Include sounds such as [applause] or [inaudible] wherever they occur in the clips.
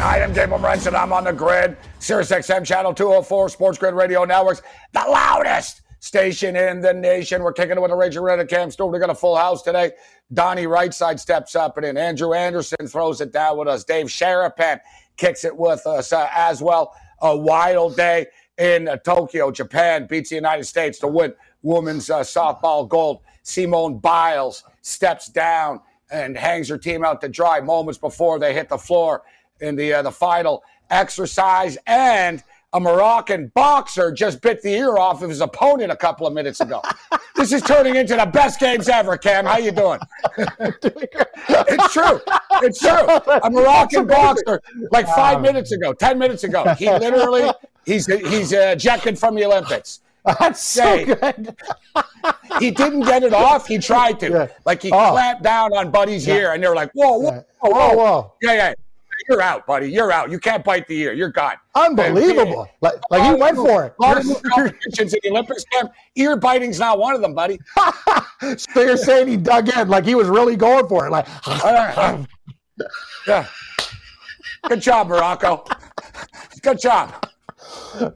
has begun. I am Gabe Morency, I'm on the grid. Sirius XM Channel 204, Sports Grid Radio Networks, the loudest station in the nation. We're kicking it with a Raging Red Cam Stewart. We got a full house today. Donnie Rightside steps up and in. Andrew Anderson throws it down with us. Dave Sharapan kicks it with us uh, as well. A wild day in uh, Tokyo. Japan beats the United States to win women's uh, softball gold. Simone Biles steps down and hangs her team out to dry moments before they hit the floor in the uh, the final exercise. And a Moroccan boxer just bit the ear off of his opponent a couple of minutes ago. [laughs] this is turning into the best games ever, Cam. How you doing? [laughs] it's true. It's true. [laughs] A Moroccan boxer, like five minutes ago, ten minutes ago, he literally he's he's uh, ejected from the Olympics. That's so good. he didn't get it off. He tried to. Yeah. Like he Oh. clamped down on Buddy's Yeah. ear, and they're like, "Whoa, whoa, Yeah. whoa, Whoa, whoa. yeah, yeah, you're out, buddy. You're out. You can't bite the ear. You're gone." Unbelievable. Like, like he went for it. A lot of competitions in the Olympics, Cam. Ear biting's not one of them, buddy. [laughs] so you're saying he dug in like he was really going for it. Like, [laughs] Yeah. Good job, Morocco. Good job.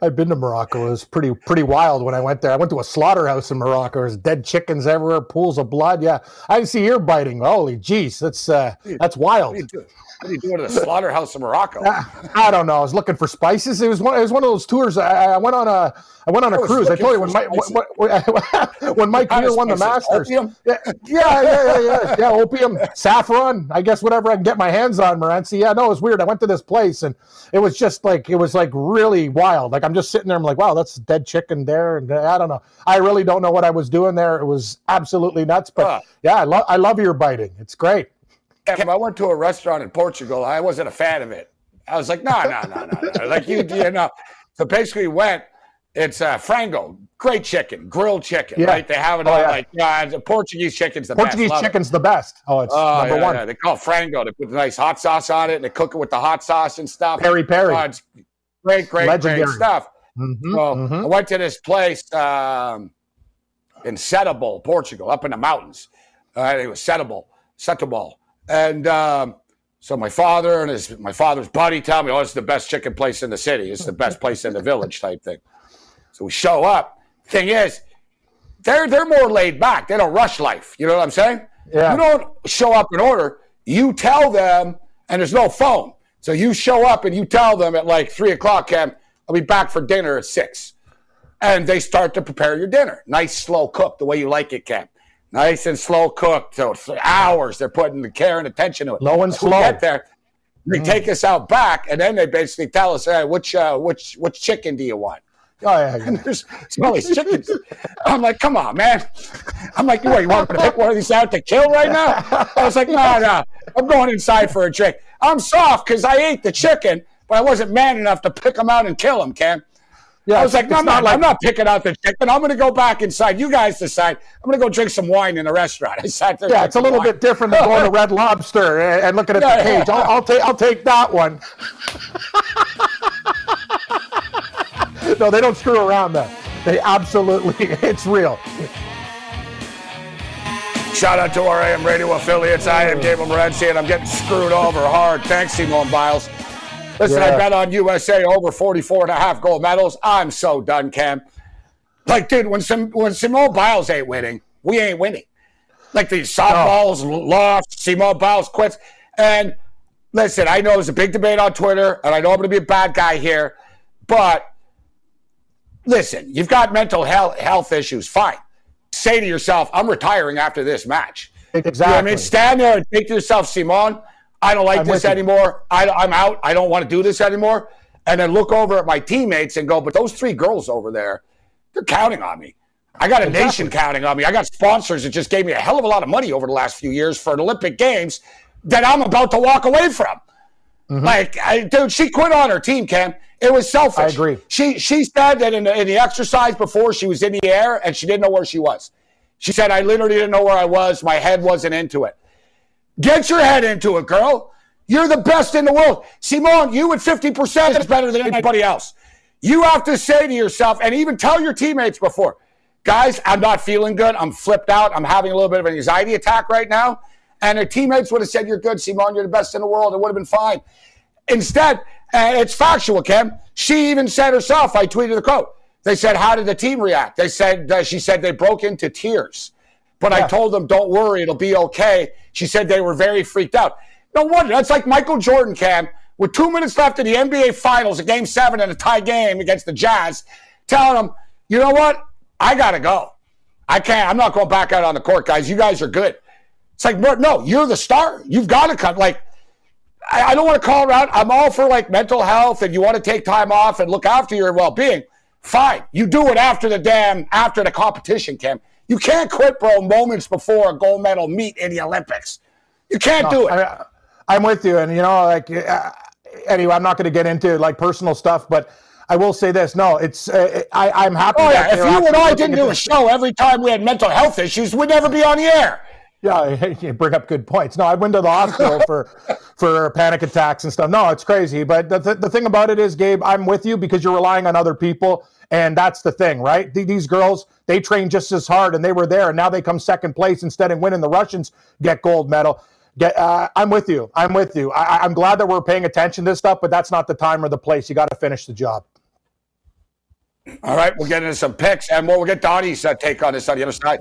I've been to Morocco. It was pretty pretty wild when I went there. I went to a slaughterhouse in Morocco. There's dead chickens everywhere, pools of blood. Yeah, I didn't see ear biting. Holy jeez, that's uh, that's wild. What are you doing? What are you to the slaughterhouse in Morocco? [laughs] I don't know. I was looking for spices. It was one. It was one of those tours. I, I went on a. I went on a I cruise. I told you when Mike when, when [laughs] Mike Weir won the? Masters. Opium? Yeah, yeah, yeah, yeah, yeah, yeah. Opium, saffron. I guess whatever I can get my hands on, Morency. Yeah, no, it was weird. I went to this place and it was just like it was like really wild. Like I'm just sitting there. I'm like, wow, that's dead chicken there, and I don't know. I really don't know what I was doing there. It was absolutely nuts. But Huh. yeah, I love I love your biting. It's great. Cam, I went to a restaurant in Portugal. I wasn't a fan of it. I was like, no, no, no, no, no. Like you, you know. So basically, went. It's uh, frango, great chicken, grilled chicken, Yeah. right? They have it Oh, on yeah. like uh, the Portuguese chicken's the Portuguese best. It. chicken's the best. Oh, it's Oh, number yeah, one. yeah. They call it frango. They put the nice hot sauce on it, and they cook it with the hot sauce and stuff. Peri peri. Oh, great, great, Legendary. great stuff. Mhm, So mhm. I went to this place um, in Setúbal, Portugal, up in the mountains. Uh, it was Setúbal, Setúbal, and um, so my father and his my father's buddy tell me, "Oh, it's the best chicken place in the city. It's the best place in the village," type thing. So we show up. Thing is, they're they're more laid back. They don't rush life. You know what I'm saying? Yeah. You don't show up in order. You tell them, and there's no phone. So you show up and you tell them at like three o'clock, Cam, I'll be back for dinner at six. And they start to prepare your dinner. Nice, slow cooked, the way you like it, Cam. Nice and slow cooked. So it's hours they're putting the care and attention to it. No one's So we get there. They mm. take us out back, and then they basically tell us, hey, which uh, which which chicken do you want? Oh yeah, [laughs] yeah. and there's all these chickens. I'm like, come on, man. I'm like, what, you want me to pick one of these out to kill right now? I was like, no, no. I'm going inside for a drink. I'm soft because I ate the chicken, but I wasn't man enough to pick them out and kill them, Cam. Yeah, I was like, no, I'm not, like, I'm not picking out the chicken. I'm going to go back inside. You guys decide. I'm going to go drink some wine in a restaurant. I sat there. Yeah, it's a little wine. bit different than going to Red Lobster and looking at [laughs] yeah, the cage. Yeah. I'll, I'll take I'll take that one. [laughs] no, they don't screw around though. They absolutely, [laughs] it's real. Shout out to our AM radio affiliates. I am Gabriel Morency, and I'm getting screwed over hard. Thanks, Simone Biles. Listen, yeah. I bet on USA over 44 and a half gold medals. I'm so done, Cam. Like, dude, when some when Simone Biles ain't winning, we ain't winning. Like the softballs no. lost, Simone Biles quits. And listen, I know there's a big debate on Twitter, and I know I'm going to be a bad guy here, but listen, you've got mental health, health issues. Fine. Say to yourself, I'm retiring after this match. Exactly. You know I mean, stand there and think to yourself, Simon, I don't like I'm this anymore. I, I'm out. I don't want to do this anymore. And then look over at my teammates and go, but those three girls over there, they're counting on me. I got a exactly. nation counting on me. I got sponsors that just gave me a hell of a lot of money over the last few years for an Olympic Games that I'm about to walk away from. Mm-hmm. Like, I, dude, she quit on her team, Cam. It was selfish. I agree. She she said that in the, in the exercise before she was in the air and she didn't know where she was. She said, I literally didn't know where I was. My head wasn't into it. Get your head into it, girl. You're the best in the world. Simone, you at 50% is better than anybody else. You have to say to yourself and even tell your teammates before, guys, I'm not feeling good. I'm flipped out. I'm having a little bit of an anxiety attack right now. And her teammates would have said, You're good, Simone. You're the best in the world. It would have been fine. Instead, and it's factual, Kim. She even said herself, I tweeted the quote. They said, How did the team react? They said, uh, She said they broke into tears. But yeah. I told them, Don't worry, it'll be okay. She said they were very freaked out. No wonder. That's like Michael Jordan, Cam, with two minutes left in the NBA Finals, a game seven and a tie game against the Jazz, telling them, You know what? I got to go. I can't. I'm not going back out on the court, guys. You guys are good. It's like, no, you're the star. You've got to come. Like, I, I don't want to call around. I'm all for like mental health and you want to take time off and look after your well being. Fine. You do it after the damn, after the competition, Cam. You can't quit, bro, moments before a gold medal meet in the Olympics. You can't no, do it. I, am with you. And, you know, like, uh, anyway, I'm not going to get into like personal stuff, but I will say this. No, it's, uh, I, I'm happy. Oh, yeah. If you and I didn't do a show every time we had mental health issues, we'd never be on the air. Yeah, [laughs] you bring up good points. No, I went to the hospital for [laughs] for panic attacks and stuff. No, it's crazy. But the, th- the thing about it is, Gabe, I'm with you because you're relying on other people. And that's the thing, right? These girls, they train just as hard and they were there. And now they come second place instead of winning. The Russians get gold medal. Get, uh, I'm with you. I'm with you. I, am glad that we're paying attention to this stuff, but that's not the time or the place. You got to finish the job. All right, we'll get into some picks and we'll get Donnie's uh, take on this on the other side.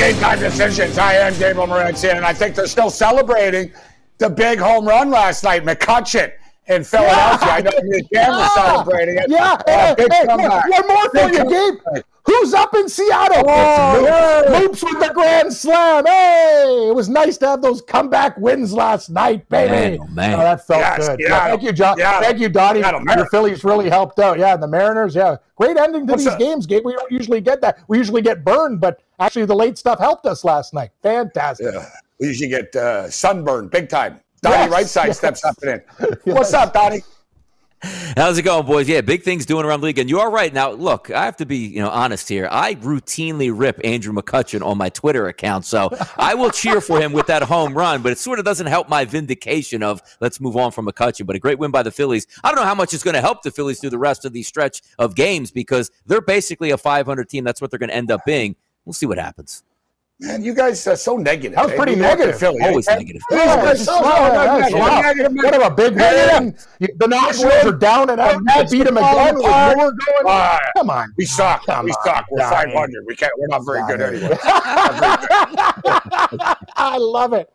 Game time decisions. I am Gabriel Morency, and I think they're still celebrating the big home run last night. McCutchen in Philadelphia. Yeah. I know the Jam was celebrating it. Yeah, Oh, hey, big hey, one more for you. Gabe. Who's up in Seattle? Oh, It's Loops. Loops with the grand slam. Hey, it was nice to have those comeback wins last night, baby. Man, oh, man. Oh, that felt Yes, good. yeah. Yeah, thank you, John. Yeah. Thank you, Donnie. Seattle Your Phillies really helped out. Yeah, and the Mariners. Yeah, great ending to What's these up? games, Gabe. We don't usually get that. We usually get burned, but actually, the late stuff helped us last night. Fantastic. Yeah. We usually get uh, sunburned big time. Donnie Yes, right side yes. steps up and in. [laughs] What's up, Donnie? How's it going, boys? Yeah, big things doing around the league. And you are right. Now, look, I have to be, you know, honest here. I routinely rip Andrew McCutchen on my Twitter account. So [laughs] I will cheer for him with that home run, but it sort of doesn't help my vindication of let's move on from McCutchen. But a great win by the Phillies. I don't know how much it's going to help the Phillies through the rest of the stretch of games because they're basically a 500 team. That's what they're going to end up being. We'll see what happens. Man, you guys are so negative. That was pretty New negative. Philly. Always eh? negative. Yeah, Yeah, it's it's so- wow, so negative. wow. What of a big Yeah. win. The Nationals are down and out. You beat them again. with Come more going. on. Come on. We suck. Come we on, suck. We're Donnie. 500. We can't. We're not very good Donnie. anyway. [laughs] I love it.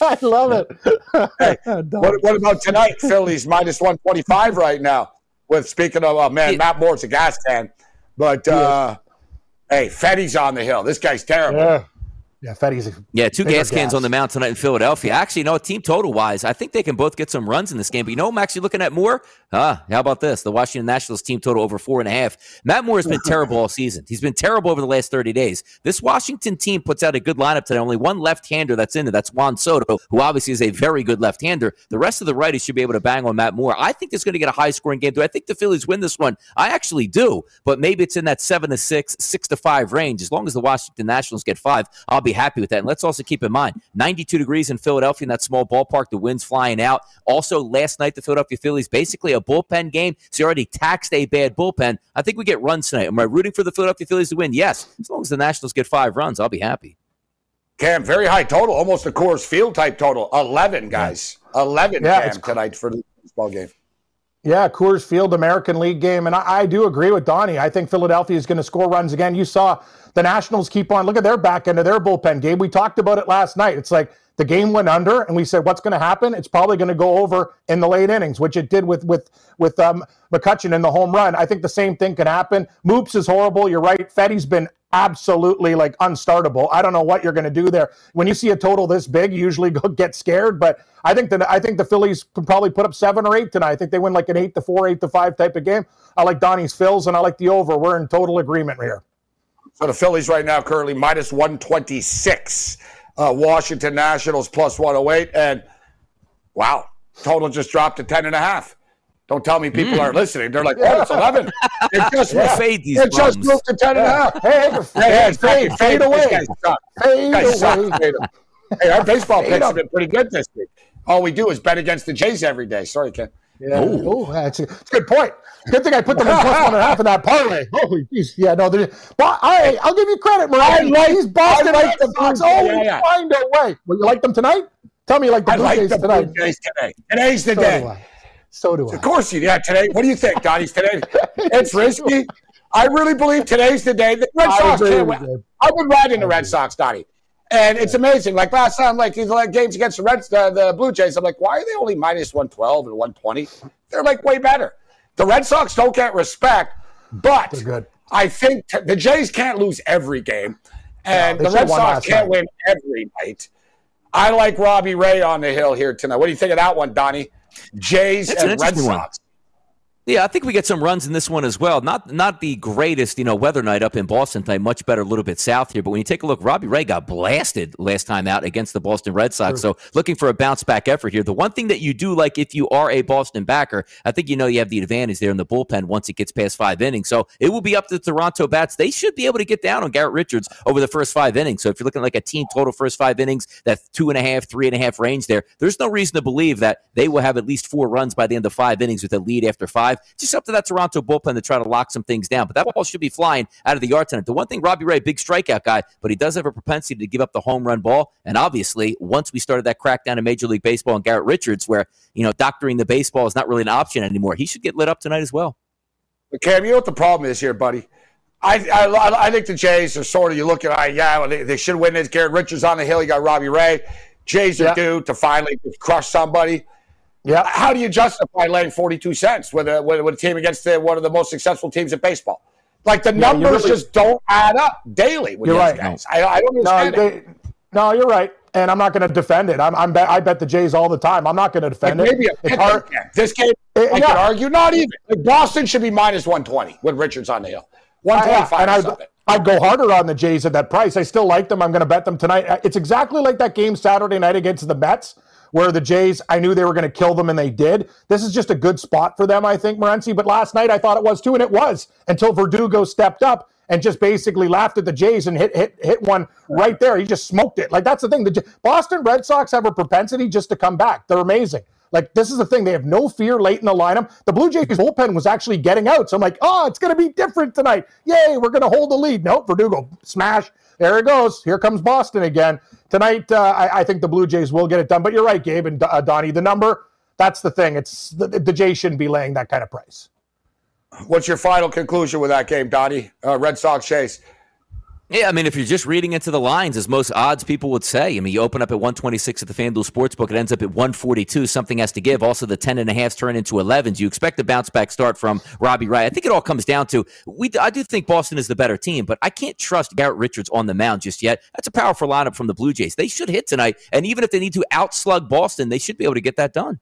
I love it. [laughs] What, what about tonight? Phillies minus 125 right now. With speaking of, uh, man, Yeah. Matt Moore's a gas can. But, uh, hey, Fedde's on the hill. This guy's terrible. yeah. Yeah, Fedde's. Yeah, two gas cans gas. on the mound tonight in Philadelphia. Actually, you know, team total wise, I think they can both get some runs in this game. But you know, I'm actually looking at more. Ah, how about this? The Washington Nationals team total over four and a half. Matt Moore has been terrible all season. He's been terrible over the last 30 days. This Washington team puts out a good lineup today. Only one left-hander that's in there. That's Juan Soto, who obviously is a very good left-hander. The rest of the righties should be able to bang on Matt Moore. I think it's going to get a high-scoring game. Do I think the Phillies win this one? I actually do, but maybe it's in that seven to six, six to five range. As long as the Washington Nationals get five, I'll be happy with that. And let's also keep in mind 92 degrees in Philadelphia in that small ballpark. The wind's flying out. Also, last night, the Philadelphia Phillies basically a bullpen game. So you already taxed a bad bullpen. I think we get runs tonight. Am I rooting for the Philadelphia Phillies to win? Yes. As long as the Nationals get five runs, I'll be happy. Cam, very high total, almost a Coors Field type total. 11, guys. 11, Yeah, Cam, tonight for the baseball game. Yeah, Coors Field American League game. And I, I do agree with Donnie. I think Philadelphia is going to score runs again. You saw the Nationals keep on. Look at their back end of their bullpen game. We talked about it last night. It's like the game went under, and we said, what's going to happen? It's probably going to go over in the late innings, which it did with with with um, McCutchen in the home run. I think the same thing can happen. Moops is horrible. You're right. Fedde's been absolutely like unstartable. I don't know what you're going to do there. When you see a total this big, you usually [laughs] go get scared. But I think that I think the Phillies could probably put up seven or eight tonight. I think they win like an eight to four, eight to five type of game. I like Donnie's fills, and I like the over. We're in total agreement here. So the Phillies right now currently minus 126. Uh, Washington Nationals plus 108. And wow, total just dropped to 10 and a half. Don't tell me people aren't listening. They're like, oh, it's 11. [laughs] It just, Yeah. Fade these it just moved to 10 and a half. Hey, yeah, fade, fade, away. These guys suck. Fade These guys suck. away. Hey, our baseball Fade picks have been pretty good this week. All we do is bet against the Jays every day. Sorry, Ken. Yeah. Oh, that's a, that's a good point. Good thing I put them in plus one and a half in that parlay. [laughs] Holy jeez. Yeah, no, they're- but I, I'll give you credit, I Mariah. like- These Boston I like Red the Sox Blue always Yeah, yeah. find a way. Well, you like them tonight? Tell me you like the I Blue like Jays the tonight. Blue Jays today. Today's the So day. do I. So do I. Of course you. Yeah, today. What do you think, Donnie's today? [laughs] It's risky. I really believe today's the day. The Red I Sox agree can't win. I would ride in the Red Sox, Donnie. And it's amazing. Like last time, like these like, games against the Reds, uh, the Blue Jays, I'm like, why are they only minus 112 and 120? They're like way better. The Red Sox don't get respect, but good. I think t- the Jays can't lose every game, and they the Red Sox can't night. win every night. I like Robbie Ray on the hill here tonight. What do you think of that one, Donnie? Jays It's an and Red Sox. one. Yeah, I think we get some runs in this one as well. Not not the greatest, you know, weather night up in Boston tonight. Much better, a little bit south here. But when you take a look, Robbie Ray got blasted last time out against the Boston Red Sox. Sure. So looking for a bounce back effort here. The one thing that you do like if you are a Boston backer, I think you know you have the advantage there in the bullpen once it gets past five innings. So it will be up to the Toronto bats. They should be able to get down on Garrett Richards over the first five innings. So if you're looking like a team total first five innings, that two and a half, three and a half range there, there's no reason to believe that they will have at least four runs by the end of five innings with a lead after five. Just up to that Toronto bullpen to try to lock some things down. But that ball should be flying out of the yard tonight. The one thing, Robbie Ray, big strikeout guy, but he does have a propensity to give up the home run ball. And obviously, once we started that crackdown in Major League Baseball and Garrett Richards, where you know doctoring the baseball is not really an option anymore, he should get lit up tonight as well. But Cam, you know what the problem is here, buddy. I, I, I think the Jays are sort of you look at I yeah well, they, they should win this. Garrett Richards on the hill. You got Robbie Ray. Jays are yeah. due to finally crush somebody. Yeah. How do you justify laying 42 cents with a, with a team against the, one of the most successful teams in baseball? Like the yeah, numbers really, just don't add up daily with you're these right. guys. I, I, don't understand no, they, no, you're right. And I'm not going to defend it. I'm, I'm bet, I bet the Jays all the time. I'm not going to defend like maybe it. Maybe hard. This game, it, I yeah. could argue, not even. Like Boston should be minus 120 with Richards on the hill. 125 I, and I'd, I'd go harder on the Jays at that price. I still like them. I'm going to bet them tonight. It's exactly like that game Saturday night against the Mets where the Jays, I knew they were going to kill them and they did. This is just a good spot for them, I think, Morency. But last night I thought it was too, and it was until Verdugo stepped up and just basically laughed at the Jays and hit hit hit one right there. He just smoked it. Like that's the thing. The Boston Red Sox have a propensity just to come back. They're amazing. Like this is the thing. They have no fear late in the lineup. The Blue Jays bullpen was actually getting out. So I'm like, oh, it's going to be different tonight. Yay, we're going to hold the lead. Nope, Verdugo smash. There it goes. Here comes Boston again tonight. Uh, I, I, think the Blue Jays will get it done. But you're right, Gabe and uh, Donnie. The number. That's the thing. It's the, the Jays shouldn't be laying that kind of price. What's your final conclusion with that game, Donnie? Uh, Red Sox chase. Yeah, I mean, if you're just reading into the lines, as most odds people would say, I mean, you open up at 126 at the FanDuel Sportsbook, it ends up at 142. Something has to give. Also, the 10 and a half turn into 11s. You expect a bounce back start from Robbie Ray. I think it all comes down to we. I do think Boston is the better team, but I can't trust Garrett Richards on the mound just yet. That's a powerful lineup from the Blue Jays. They should hit tonight, and even if they need to outslug Boston, they should be able to get that done.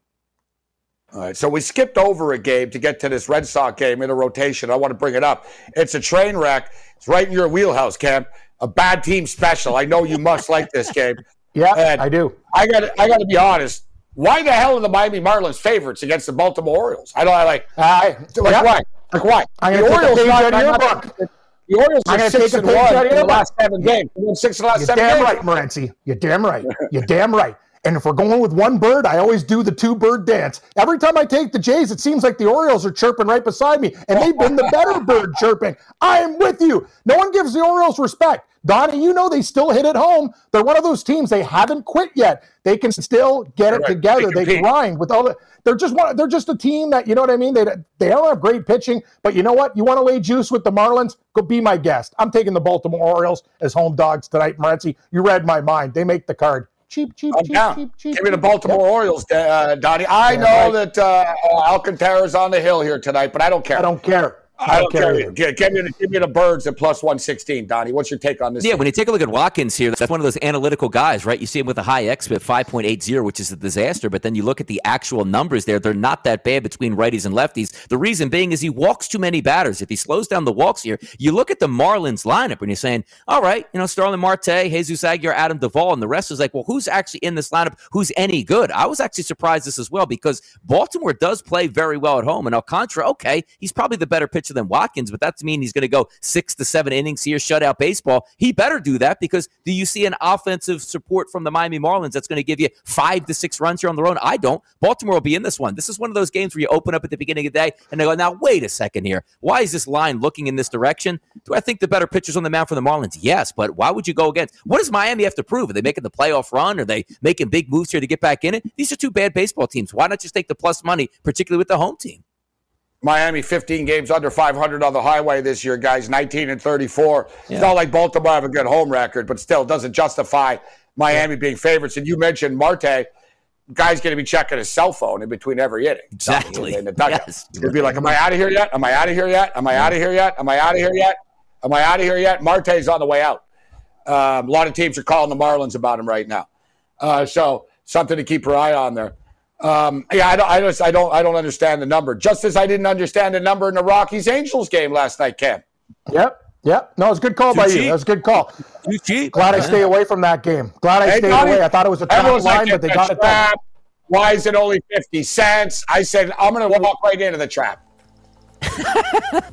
All right, so we skipped over a game to get to this Red Sox game in a rotation. I want to bring it up. It's a train wreck. It's right in your wheelhouse, Cam a bad team special. I know you must like this game. [laughs] Yeah, and I do. I got I got to be honest. Why the hell are the Miami Marlins favorites against the Baltimore Orioles? I don't I like. I like yeah. why? Like why? I'm the Orioles not, not, not, not, the Orioles are six and one in the last seven games. Six in the last You're seven damn games. right, Morency. You're damn right. You're damn right. And if we're going with one bird, I always do the two bird dance. Every time I take the Jays, it seems like the Orioles are chirping right beside me, and they've been the better [laughs] bird chirping. I am with you. No one gives the Orioles respect. Donnie, you know they still hit at home. They're one of those teams they haven't quit yet. They can still get it right. together. They, they grind with all the. They're just one. They're just a team that you know what I mean. They they don't have great pitching, but you know what? You want to lay juice with the Marlins? Go be my guest. I'm taking the Baltimore Orioles as home dogs tonight. Morency, you read my mind. They make the card cheap, cheap, I'm cheap, down. cheap, cheap. Give me the Baltimore yep. Orioles, uh, Donnie. I yeah, know right. that uh, Alcantara's on the hill here tonight, but I don't care. I don't care. I don't care. Give, give, me the, give me the birds at plus 116, Donnie. What's your take on this? Yeah, game? when you take a look at Watkins here, that's one of those analytical guys, right? You see him with a high XFIP, 5.80, which is a disaster, but then you look at the actual numbers there, they're not that bad between righties and lefties. The reason being is he walks too many batters. If he slows down the walks here, you look at the Marlins lineup and you're saying, all right, you know, Starling Marte, Jesus Aguilar, Adam Duvall, and the rest is like, well, who's actually in this lineup who's any good? I was actually surprised this as well because Baltimore does play very well at home. And Alcantara, okay, he's probably the better pitcher than Watkins, but that's that mean he's going to go six to seven innings here, shutout baseball. He better do that because do you see an offensive support from the Miami Marlins that's going to give you five to six runs here on the road? I don't. Baltimore will be in this one. This is one of those games where you open up at the beginning of the day and they go, now, wait a second here. Why is this line looking in this direction? Do I think the better pitchers on the mound for the Marlins? Yes, but why would you go against? What does Miami have to prove? Are they making the playoff run? Are they making big moves here to get back in it? These are two bad baseball teams. Why not just take the plus money, particularly with the home team? Miami 15 games under 500 on the highway this year, guys, 19 and 34. Yeah. It's not like Baltimore have a good home record, but still doesn't justify Miami yeah. being favorites. And you mentioned Marte. Guy's going to be checking his cell phone in between every inning. Exactly. In the Yes. He'll be like, Am I out of here yet? Am I out of here yet? Am I out of here yet? Am I out of here yet? Am I out of here yet? Marte's on the way out. Um, a lot of teams are calling the Marlins about him right now. Uh, so something to keep your eye on there. Um, yeah, I don't, I just, I don't, I don't understand the number. Just as I didn't understand the number in the Rockies Angels game last night, Cam. Yep. Yep. No, it's a good call Too by cheap. you. That was a good call. Too cheap. Glad I stay away from that game. Glad I Hey, stayed Donnie, away. I thought it was a trap Everyone's line, like, but they got a it done. Why is it only 50 cents? I said, I'm going to walk right into the trap. [laughs]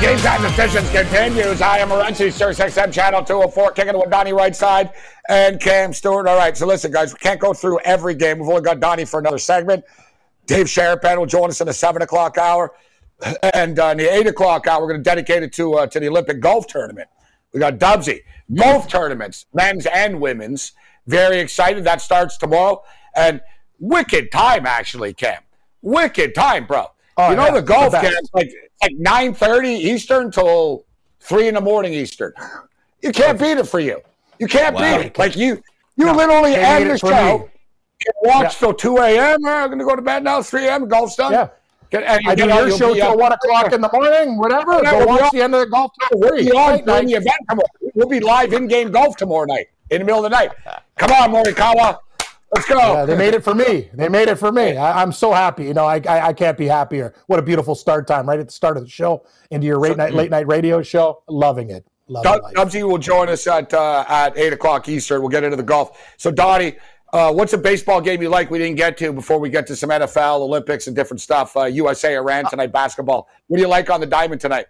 Game time decisions continues. I am Morency, Sirius XM Channel 204, kicking it with Donnie Rightside and Cam Stewart. All right, so listen, guys, we can't go through every game. We've only got Donnie for another segment. Dave Sharapan will join us in the 7 o'clock hour. And uh, in the 8 o'clock hour, we're going to dedicate it to, uh, to the Olympic golf tournament. We got Dubsy. Golf tournaments, men's and women's. Very excited. That starts tomorrow. And wicked time, actually, Cam. Wicked time, bro. Oh, you know yeah, the golf the like like nine thirty Eastern till three in the morning Eastern. You can't beat it for you. You can't Wow. beat it. Like you, you No, literally end the show, can watch Yeah. till two a.m. Ah, I'm gonna go to bed now. Three a.m. Golf's done. Yeah. Get- and you I do your show till one o'clock in the morning, whatever. Yeah, Go we'll watch be the end of the golf We'll be on during the event tomorrow. We'll be live in-game golf tomorrow night in the middle of the night. Come on, Morikawa. Let's go. Yeah, they made it for me. They made it for me. I, I'm so happy. You know, I, I I can't be happier. What a beautiful start time, right at the start of the show into your late night late night radio show. Loving it. Loving Dub- life. Dubsy will join us at uh, at eight o'clock Eastern. We'll get into the golf. So, Donnie, uh, what's a baseball game you like we didn't get to before we get to some NFL, Olympics, and different stuff? Uh, USA Iran tonight, basketball. What do you like on the diamond tonight?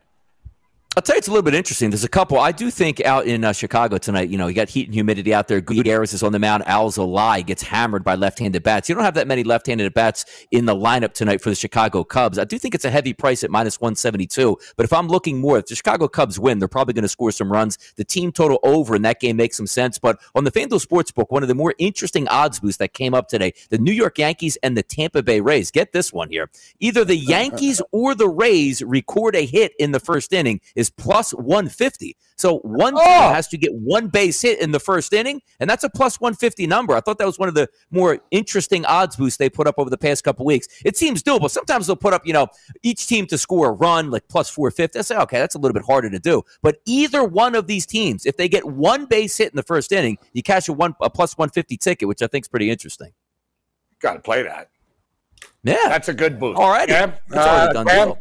I'll tell you, it's a little bit interesting. There's a couple. I do think out in uh, Chicago tonight, you know, you got heat and humidity out there. Gutierrez is on the mound. Alzolay gets hammered by left-handed bats. You don't have that many left-handed bats in the lineup tonight for the Chicago Cubs. I do think it's a heavy price at minus 172. But if I'm looking more, if the Chicago Cubs win, they're probably going to score some runs. The team total over in that game makes some sense. But on the FanDuel Sportsbook, one of the more interesting odds boosts that came up today, the New York Yankees and the Tampa Bay Rays. Get this one here. Either the [laughs] Yankees or the Rays record a hit in the first inning is plus 150. So one team Oh. has to get one base hit in the first inning, and that's a plus 150 number. I thought that was one of the more interesting odds boosts they put up over the past couple weeks. It seems doable. Sometimes they'll put up, you know, each team to score a run like plus 450. I say, okay, that's a little bit harder to do. But either one of these teams, if they get one base hit in the first inning, you cash a one a plus 150 ticket, which I think is pretty interesting. Got to play that. Yeah. That's a good boost. All right, righty. Cam, That's already uh, done Cam, deal.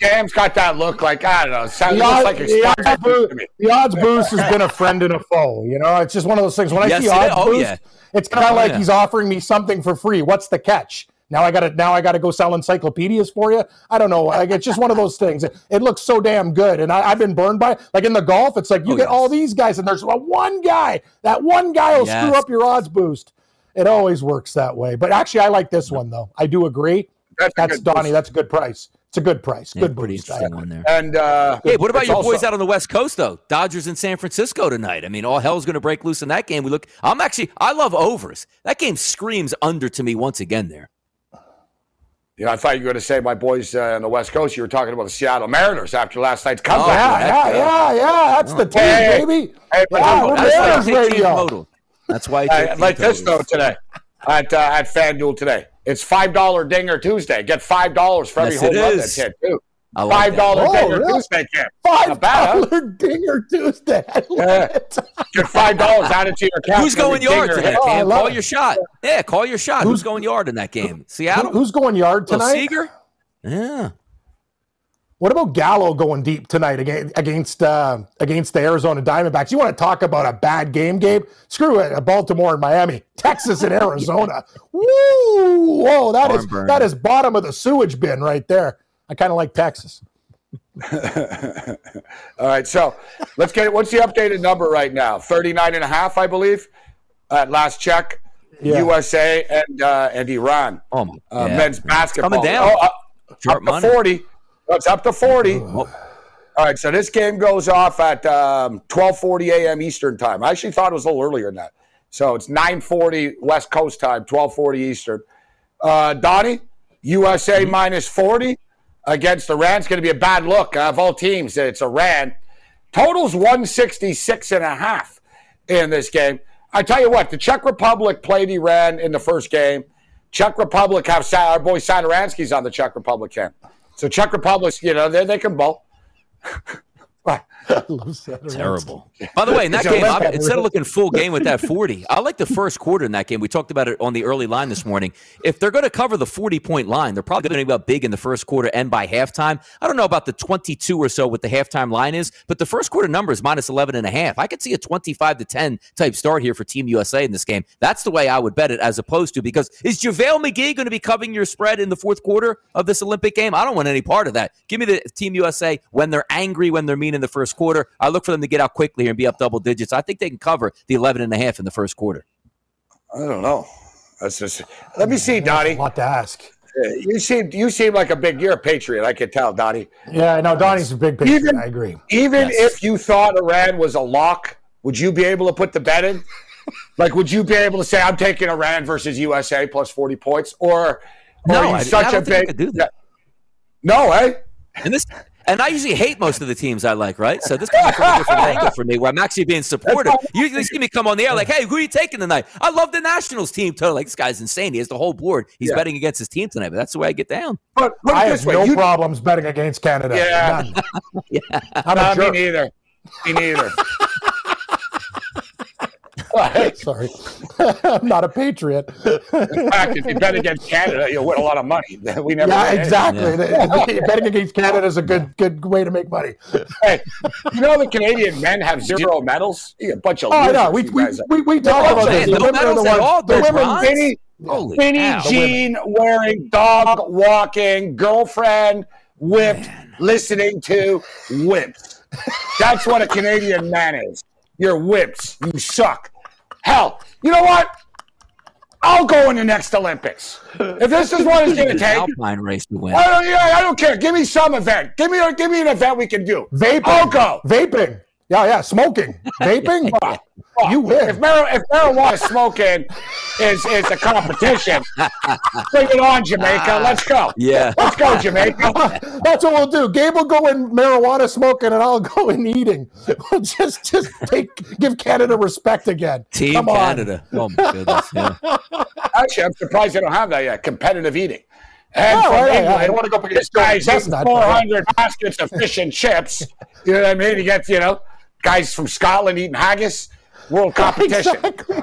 Cam's got that look like I don't know. Sounds The odds, like the, odds boost, the odds boost has been a friend and a foe. You know, it's just one of those things. When I Yes, see odds is. Oh, boost, yeah. it's kind of Oh, like yeah. he's offering me something for free. What's the catch? Now I got to now I got to go sell encyclopedias for you. I don't know. Like it's just one of those things. It, it looks so damn good, and I, I've been burned by. it. Like in the golf, it's like you Oh, get yes. all these guys, and there's one- one guy. That one guy will screw up your odds boost. It always works that way. But actually, I like this one though. I do agree. That's, a That's Donnie. boost. That's a good price. It's a good price. Yeah, Good pretty boost. interesting one there. And uh, Hey, what about it's your also- boys out on the West Coast though? Dodgers in San Francisco tonight. I mean, all hell's going to break loose in that game. We look. I'm actually. I love overs. That game screams under to me once again. There. You know, I thought you were going to say my boys uh, on the West Coast. You were talking about the Seattle Mariners after last night's Oh, comeback. Yeah, yeah, yeah, yeah. That's the team, Hey, baby. hey, but Yeah, look, we're That's why I Mariners radio. That's why I I, like this though today at uh, at FanDuel today. It's five dollar dinger Tuesday. Get five dollars for every Yes, home run that's hit too. I like Five that. dollar Oh, dinger really? Tuesday, Kim. Five Not bad, huh? dollar dinger Tuesday. [laughs] I Yeah. Get five dollars added to your account. Who's going yard dinger today, hit. Oh, Cam? Call it. your shot. Yeah, call your shot. Who's, Who's- going yard in that game? Who- Seattle. Who's going yard Bill tonight? Seager? Yeah. What about Gallo going deep tonight against against uh, against the Arizona Diamondbacks? You want to talk about a bad game, Gabe? Screw it, Baltimore and Miami, [laughs] Texas and [laughs] Arizona. Woo! Whoa, that is Barn burner. that is bottom of the sewage bin right there. I kind of like Texas. [laughs] All right, so let's get it. What's the updated number right now? 39 and a half, I believe, at last check. Yeah. USA and uh, and Iran. Oh my. Uh, yeah. Men's basketball. Coming down. Oh, up, up to money. 40. It's up to 40. Oh, All right, so this game goes off at um, 12:40 a.m. Eastern time. I actually thought it was a little earlier than that. So it's 9:40 West Coast time, 12:40 Eastern. Uh, Donnie, USA Mm-hmm. minus 40 against Iran. It's going to be a bad look uh, of all teams. It's Iran. Totals 166 and a half in this game. I tell you what, the Czech Republic played Iran in the first game. Czech Republic have our boy Satoransky's on the Czech Republic camp. So Czech Republic, you know, they, they can bowl. [laughs] I [laughs] love Saturday. Terrible. By the way, in that [laughs] game, I, instead of looking full game with that 40, I like the first quarter in that game. We talked about it on the early line this morning. If they're going to cover the 40 point line, they're probably going to be up big in the first quarter and by halftime. I don't know about the 22 or so what the halftime line is, but the first quarter number is minus 11 and a half. I could see a 25 to 10 type start here for Team USA in this game. That's the way I would bet it as opposed to because is JaVale McGee going to be covering your spread in the fourth quarter of this Olympic game? I don't want any part of that. Give me the Team USA when they're angry, when they're mean in the first quarter. I look for them to get out quickly here and be up double digits. I think they can cover the 11 and a half in the first quarter. I don't know. That's just. Let me see, Donnie. A lot to ask. You seem you seem like a big. You're a patriot. I can tell, Donnie. Yeah, no, know Donnie's a big picture. Even- I agree. Even Yes. if you thought Iran was a lock, would you be able to put the bet in? like, would you be able to say I'm taking Iran versus USA plus 40 points, or, or No, are you I- I such don't a think I big? could do that. No, eh? And this, and I usually hate most of the teams I like, right? So this comes from a different [laughs] angle for me, where I'm actually being supportive. You usually see me come on the air like, "Hey, who are you taking tonight?" I love the Nationals team. Totally, like this guy's insane. He has the whole board. He's Yeah. betting against his team tonight, but that's the way I get down. But put I have way: no you, problems betting against Canada. Yeah. None. [laughs] I'm a Nah, me neither. Me neither. [laughs] Hey, [laughs] Sorry, I'm [laughs] not a patriot. in fact, if you bet against Canada, you'll win a lot of money. [laughs] We never. yeah, win. exactly. Betting against Canada is a good good way to make money. Hey, you know the Canadian men have zero medals. A bunch of Oh, I know. We we, we, we talk all about this. The no women are the medals at all, The women. bronze? Vinny, Holy Vinny. Jean wearing dog walking, girlfriend whipped, listening to whips. That's what a Canadian man is. You're whips. You suck. Hell, you know what? I'll go in the next Olympics. If this is what it's going to It's take, Alpine race to win. I don't, yeah, I don't care. Give me some event. Give me, a, give me an event we can do. Vaping. I'll go. Vaping. Yeah, yeah. Smoking. Vaping. [laughs] you If, win. mar- if marijuana smoking is, is a competition, bring it on, Jamaica. Ah, Let's go. Yeah. Let's go, Jamaica. [laughs] That's what we'll do. Gabe will go in marijuana smoking, and I'll go in eating. [laughs] We'll just just take give Canada respect again. Team Come on. Canada. Oh my goodness. Yeah. Actually, I'm surprised they don't have that yet. Competitive eating. And Oh, from yeah, yeah. England, I don't wanna go up this against guy's Joe 400 baskets of fish and chips. You know what I mean? He gets, you know, guys from Scotland eating haggis. World [laughs] competition. Exactly.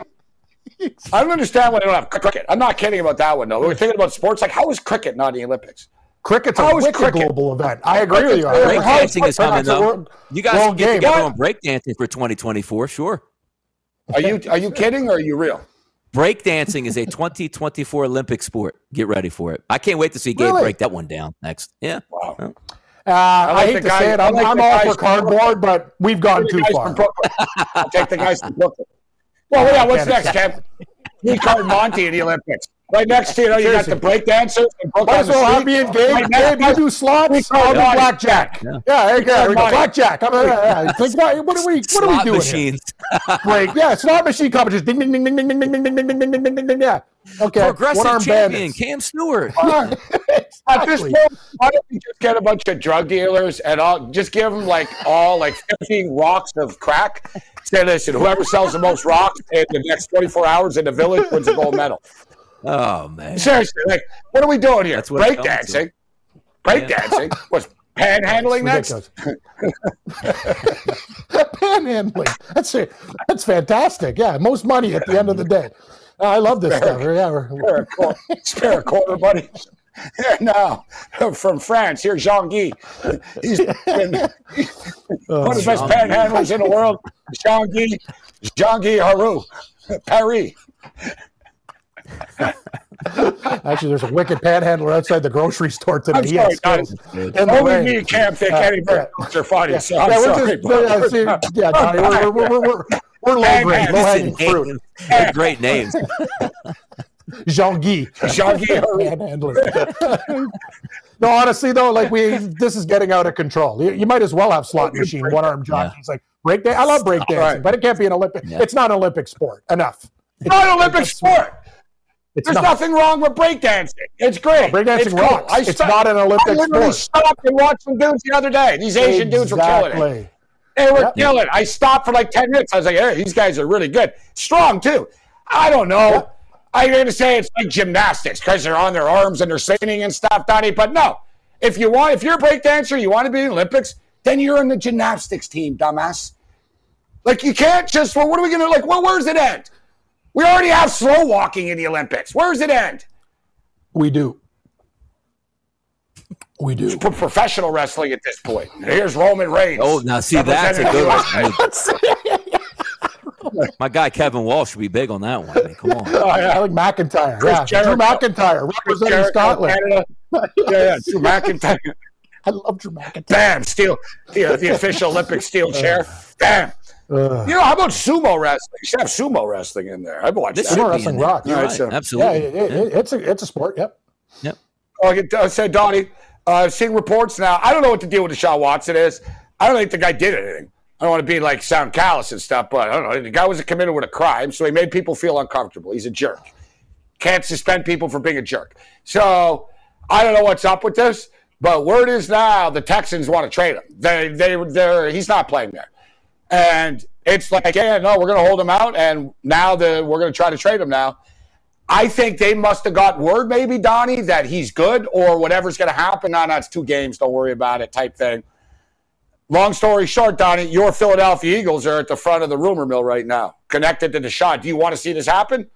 I don't understand why they don't have cricket. I'm not kidding about that one, though. We're thinking about sports. Like, how is cricket not in the Olympics? Cricket's a wicked cricket? global event. I agree with you. Cricket's- I- Breakdancing is coming It's a though. world- You guys world can get game. together What? on breakdancing for 2024. Sure. Are you are you kidding or are you real? Breakdancing is a 2024 Olympic sport. Get ready for it. I can't wait to see Gabe Really? break that one down next. Yeah. Wow. Uh, I, like hate to guy- say it. I I'm, like I'm the all for cardboard, but we've gone too far. I'll take the guys from Brooklyn. [laughs] Well, yeah, what's next, Kev? We call Monty in the Olympics. Right next to you, know, you got the break dancers. And Might as well have me in game. Gabe, you do slots. I'll do blackjack. Yeah, yeah, yeah we go blackjack. I'm, uh, yeah. Like, what, what are we? What are we doing machines. here? Break. Yeah, slot machine competition. Ding, ding, ding, ding, ding, ding, ding, ding, ding, ding, ding, ding, ding, ding, ding. Yeah. Okay. Progressive One-arm champion bandits. Cam Stewart. At this point, why don't we just get a bunch of drug dealers and all, just give them like all like 15 rocks of crack? Say, listen, whoever sells the most rocks in the next 24 hours in the village wins a gold medal. Oh man. Seriously, like, what are we doing here? That's what it's Break coming to. dancing. Break dancing. [laughs] What's panhandling next? [laughs] Panhandling. That's it. That's fantastic. Yeah, most money at the end of the day. I love this stuff. Yeah, we're, Spare a quarter, spare a quarter, buddy. Here now, from France, here's Jean Guy. He's been [laughs] oh, one of the best panhandlers in the world. Jean Guy, Jean Guy Haru, Paris. [laughs] actually, there's a wicked panhandler outside the grocery store today. I'm He sorry, guys. in Only rain. me and Cam think Uh, Eddie yeah. Burns are funny. So I'm yeah, we're sorry. just, yeah, see, yeah, Donnie, we're, we're, we're, we're, we're low grade, low hanging fruit. They're great names. [laughs] Jean Guy. Jean Guy [laughs] Panhandler. no, honestly though, like we, this is getting out of control. You, you might as well have slot machine, one arm jockeys, like break dance. I love break dancing, Right. but it can't be an Olympic. It's not an Olympic sport. Enough. It's not an Olympic sport. It's There's not. nothing wrong with breakdancing. It's great. Breakdancing it's cool. rocks. I It's sto- not an Olympic I literally sport. stopped and watched some dudes the other day. These Asian dudes were killing it. Exactly. They were Yep. killing it. I stopped for like 10 minutes. I was like, hey, these guys are really good. Strong, too. I don't know. Yep. I'm going to say it's like gymnastics because they're on their arms and they're spinning and stuff, Donnie. But no, if you want, if you're a breakdancer, you want to be in the Olympics, then you're in the gymnastics team, dumbass. Like, you can't just, well, what are we going to, like, well, where's it end? We already have slow walking in the Olympics. Where does it end? We do. We do. Pro- professional wrestling at this point. Here's Roman Reigns. Oh, now see that's a good one. My guy Kevin Walsh should be big on that one. I mean, come on. Oh, I yeah. like McIntyre. Chris yeah, Jericho. Drew McIntyre representing Jericho, Scotland. Canada. [laughs] Yeah, yeah. Drew McIntyre. I love Drew McIntyre. Bam. Steel. The, the official Olympic steel uh. chair. Bam. Ugh. You know, how about sumo wrestling? You should have sumo wrestling in there. I've watched This Sumo wrestling in there. rocks. You're All right, right. so- Yeah, it, it, it's a it's a sport. Yep. Yep. Oh, I could uh, Donnie, uh, I've seen reports now. I don't know what the deal with Deshaun Watson is. I don't think the guy did anything. I don't want to be like sound callous and stuff, but I don't know. The guy was a committed with a crime, so he made people feel uncomfortable. He's a jerk. Can't suspend people for being a jerk. So I don't know what's up with this, but word is now the Texans want to trade him. They they they're he's not playing there, and it's like yeah no we're going to hold him out, and now the we're going to try to trade him now. I think they must have got word, maybe Donnie, that he's good or whatever's going to happen. No, no, it's two games. Don't worry about it, type thing. Long story short, Donnie, your Philadelphia Eagles are at the front of the rumor mill right now, connected to Deshaun. Do you want to see this happen?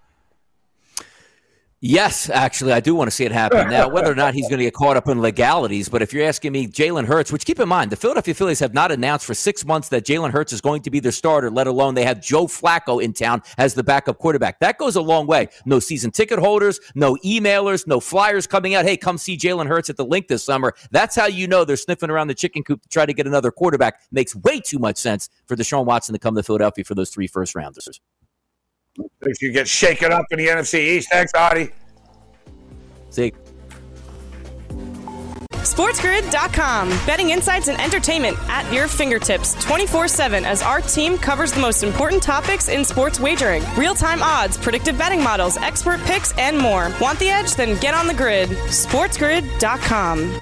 Yes, actually, I do want to see it happen. Now, whether or not he's going to get caught up in legalities, but if you're asking me, Jalen Hurts, which keep in mind, the Philadelphia Phillies have not announced for six months that Jalen Hurts is going to be their starter, let alone they have Joe Flacco in town as the backup quarterback. That goes a long way. No season ticket holders, no emailers, no flyers coming out. Hey, come see Jalen Hurts at the Linc this summer. That's how you know they're sniffing around the chicken coop to try to get another quarterback. Makes way too much sense for Deshaun Watson to come to Philadelphia for those three first rounders. If you get shaken up in the NFC East, thanks, Donnie. See, SportsGrid.com. Betting insights and entertainment at your fingertips 24 7 as our team covers the most important topics in sports wagering real time odds, predictive betting models, expert picks, and more. Want the edge? Then get on the grid. SportsGrid.com.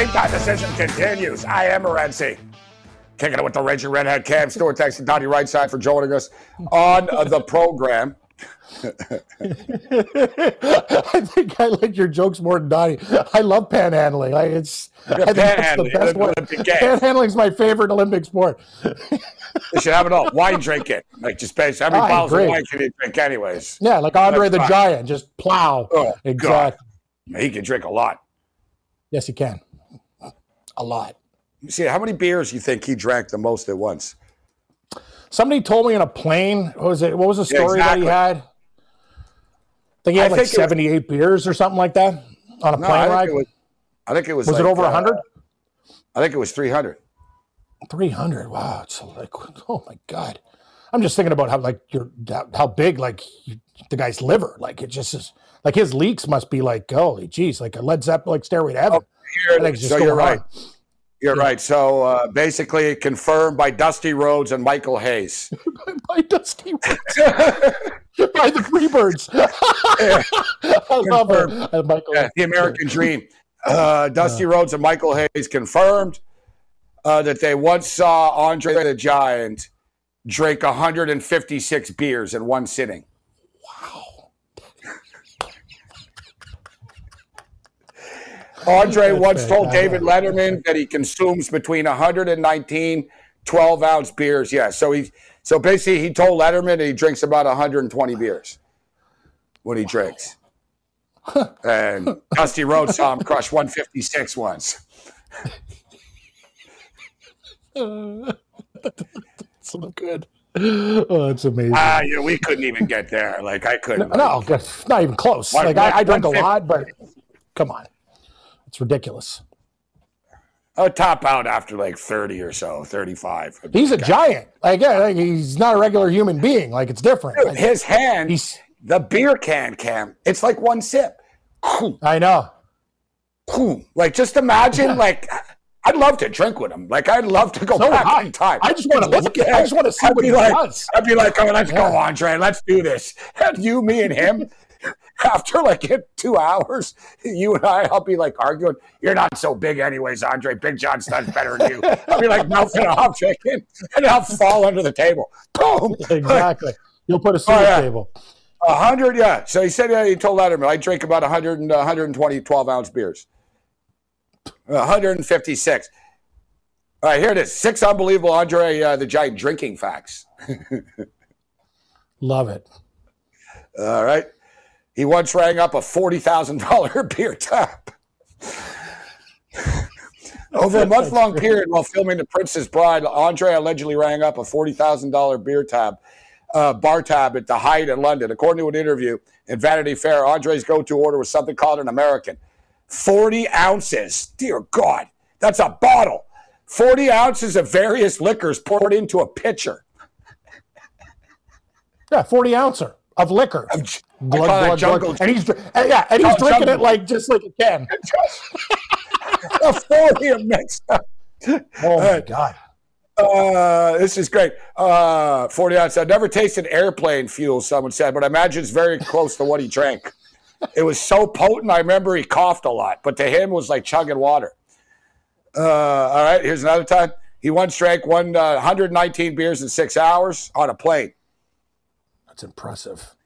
Game time decision continues. I am Morency. Kicking it with the Raging Redhead Cam Stewart, texting Donnie Rightside for joining us on the program. [laughs] I think I like your jokes more than Donnie. I love panhandling. Like it's I think that's the panhandling, best one. Panhandling is my favorite Olympic sport. You should have it all. Wine drinking. Like just base how many I bottles of wine can you drink anyways? Yeah, like Andre That's the fine. Giant, just plow. Oh, exactly. He can drink a lot. Yes, he can. A lot. You see, how many beers you think he drank the most at once? Somebody told me in a plane. What was it? What was the Yeah, story that he had? I think he I had like think it was- seventy-eight beers or something like that on a No, plane I ride. it was. I think it was. was it like, over uh, hundred? I think it was three hundred. Three hundred. Wow, it's like [laughs] oh my god. I'm just thinking about how like your how big like you, the guy's liver. Like it just is like his leaks must be like holy geez, like a Led Zeppelin like Stairway to Heaven. I think it's just So you're right. on. You're right. So uh, basically, confirmed by Dusty Rhodes and Michael Hayes. [laughs] by Dusty Rhodes. [laughs] by the Freebirds. [laughs] I love it. Uh, Michael. Yeah, the American Dream. Uh, Dusty Rhodes and Michael Hayes confirmed uh, that they once saw Andre the Giant drink 156 beers in one sitting. Andre once told David Letterman that he consumes between 119 12 ounce beers. Yeah, so he so basically he told Letterman that he drinks about 120 beers when he drinks. and Dusty Rhodes saw him crush 156 once. so good. Oh, it's amazing. Ah, yeah, we couldn't even get there. Like I couldn't. no, it's not even close. One- like I, I drink a lot, but come on, it's ridiculous. Would top out after like 30 or so, 35. He's a giant. Like, yeah, like, he's not a regular human being. Like it's different. Dude, Like, his hand, he's. the beer can, Cam, it's like one sip. I know. Like, just imagine, like, I'd love to drink with him. Like, I'd love to go So back I. in time. I just wanna look at- I just wanna see I'd what he like, does. I'd be like, oh, let's go, Yeah. Andre. Let's do this. And [laughs] you, me, and him. [laughs] After like two hours, you and I, I'll be like arguing. You're not so big, anyways, Andre. Big John's Studd's better than you. I'll be like mouthing off drinking, and I'll fall under the table. Boom. [laughs] Exactly. You'll put a seat Oh, yeah. table. A hundred, yeah. So he said yeah, he told Letterman, I drink about 100 and, uh, 120 12 ounce beers. 156. All right, here it is. Six unbelievable Andre uh, the Giant drinking facts. [laughs] Love it. All right. He once rang up a $40,000 [laughs] beer tab. Over a month long period while filming The Princess Bride, Andre allegedly rang up a $40,000 beer tab, uh, bar tab at the Hyatt in London. According to an interview in Vanity Fair, Andre's go to order was something called an American. 40 ounces. Dear God, that's a bottle. 40 ounces of various liquors poured into a pitcher. Yeah, forty ouncer of liquor. Call that jungle And he's and yeah, and he's Oh, drinking jungle. it like just like a can. [laughs] a 40 of up. Oh my right. god. Uh, this is great. Uh, 40 ounce. I've never tasted airplane fuel, someone said, but I imagine it's very close to what he drank. It was so potent. I remember he coughed a lot, but to him it was like chugging water. Uh, all right, here's another time. He once drank one uh, 119 beers in six hours on a plane. That's impressive.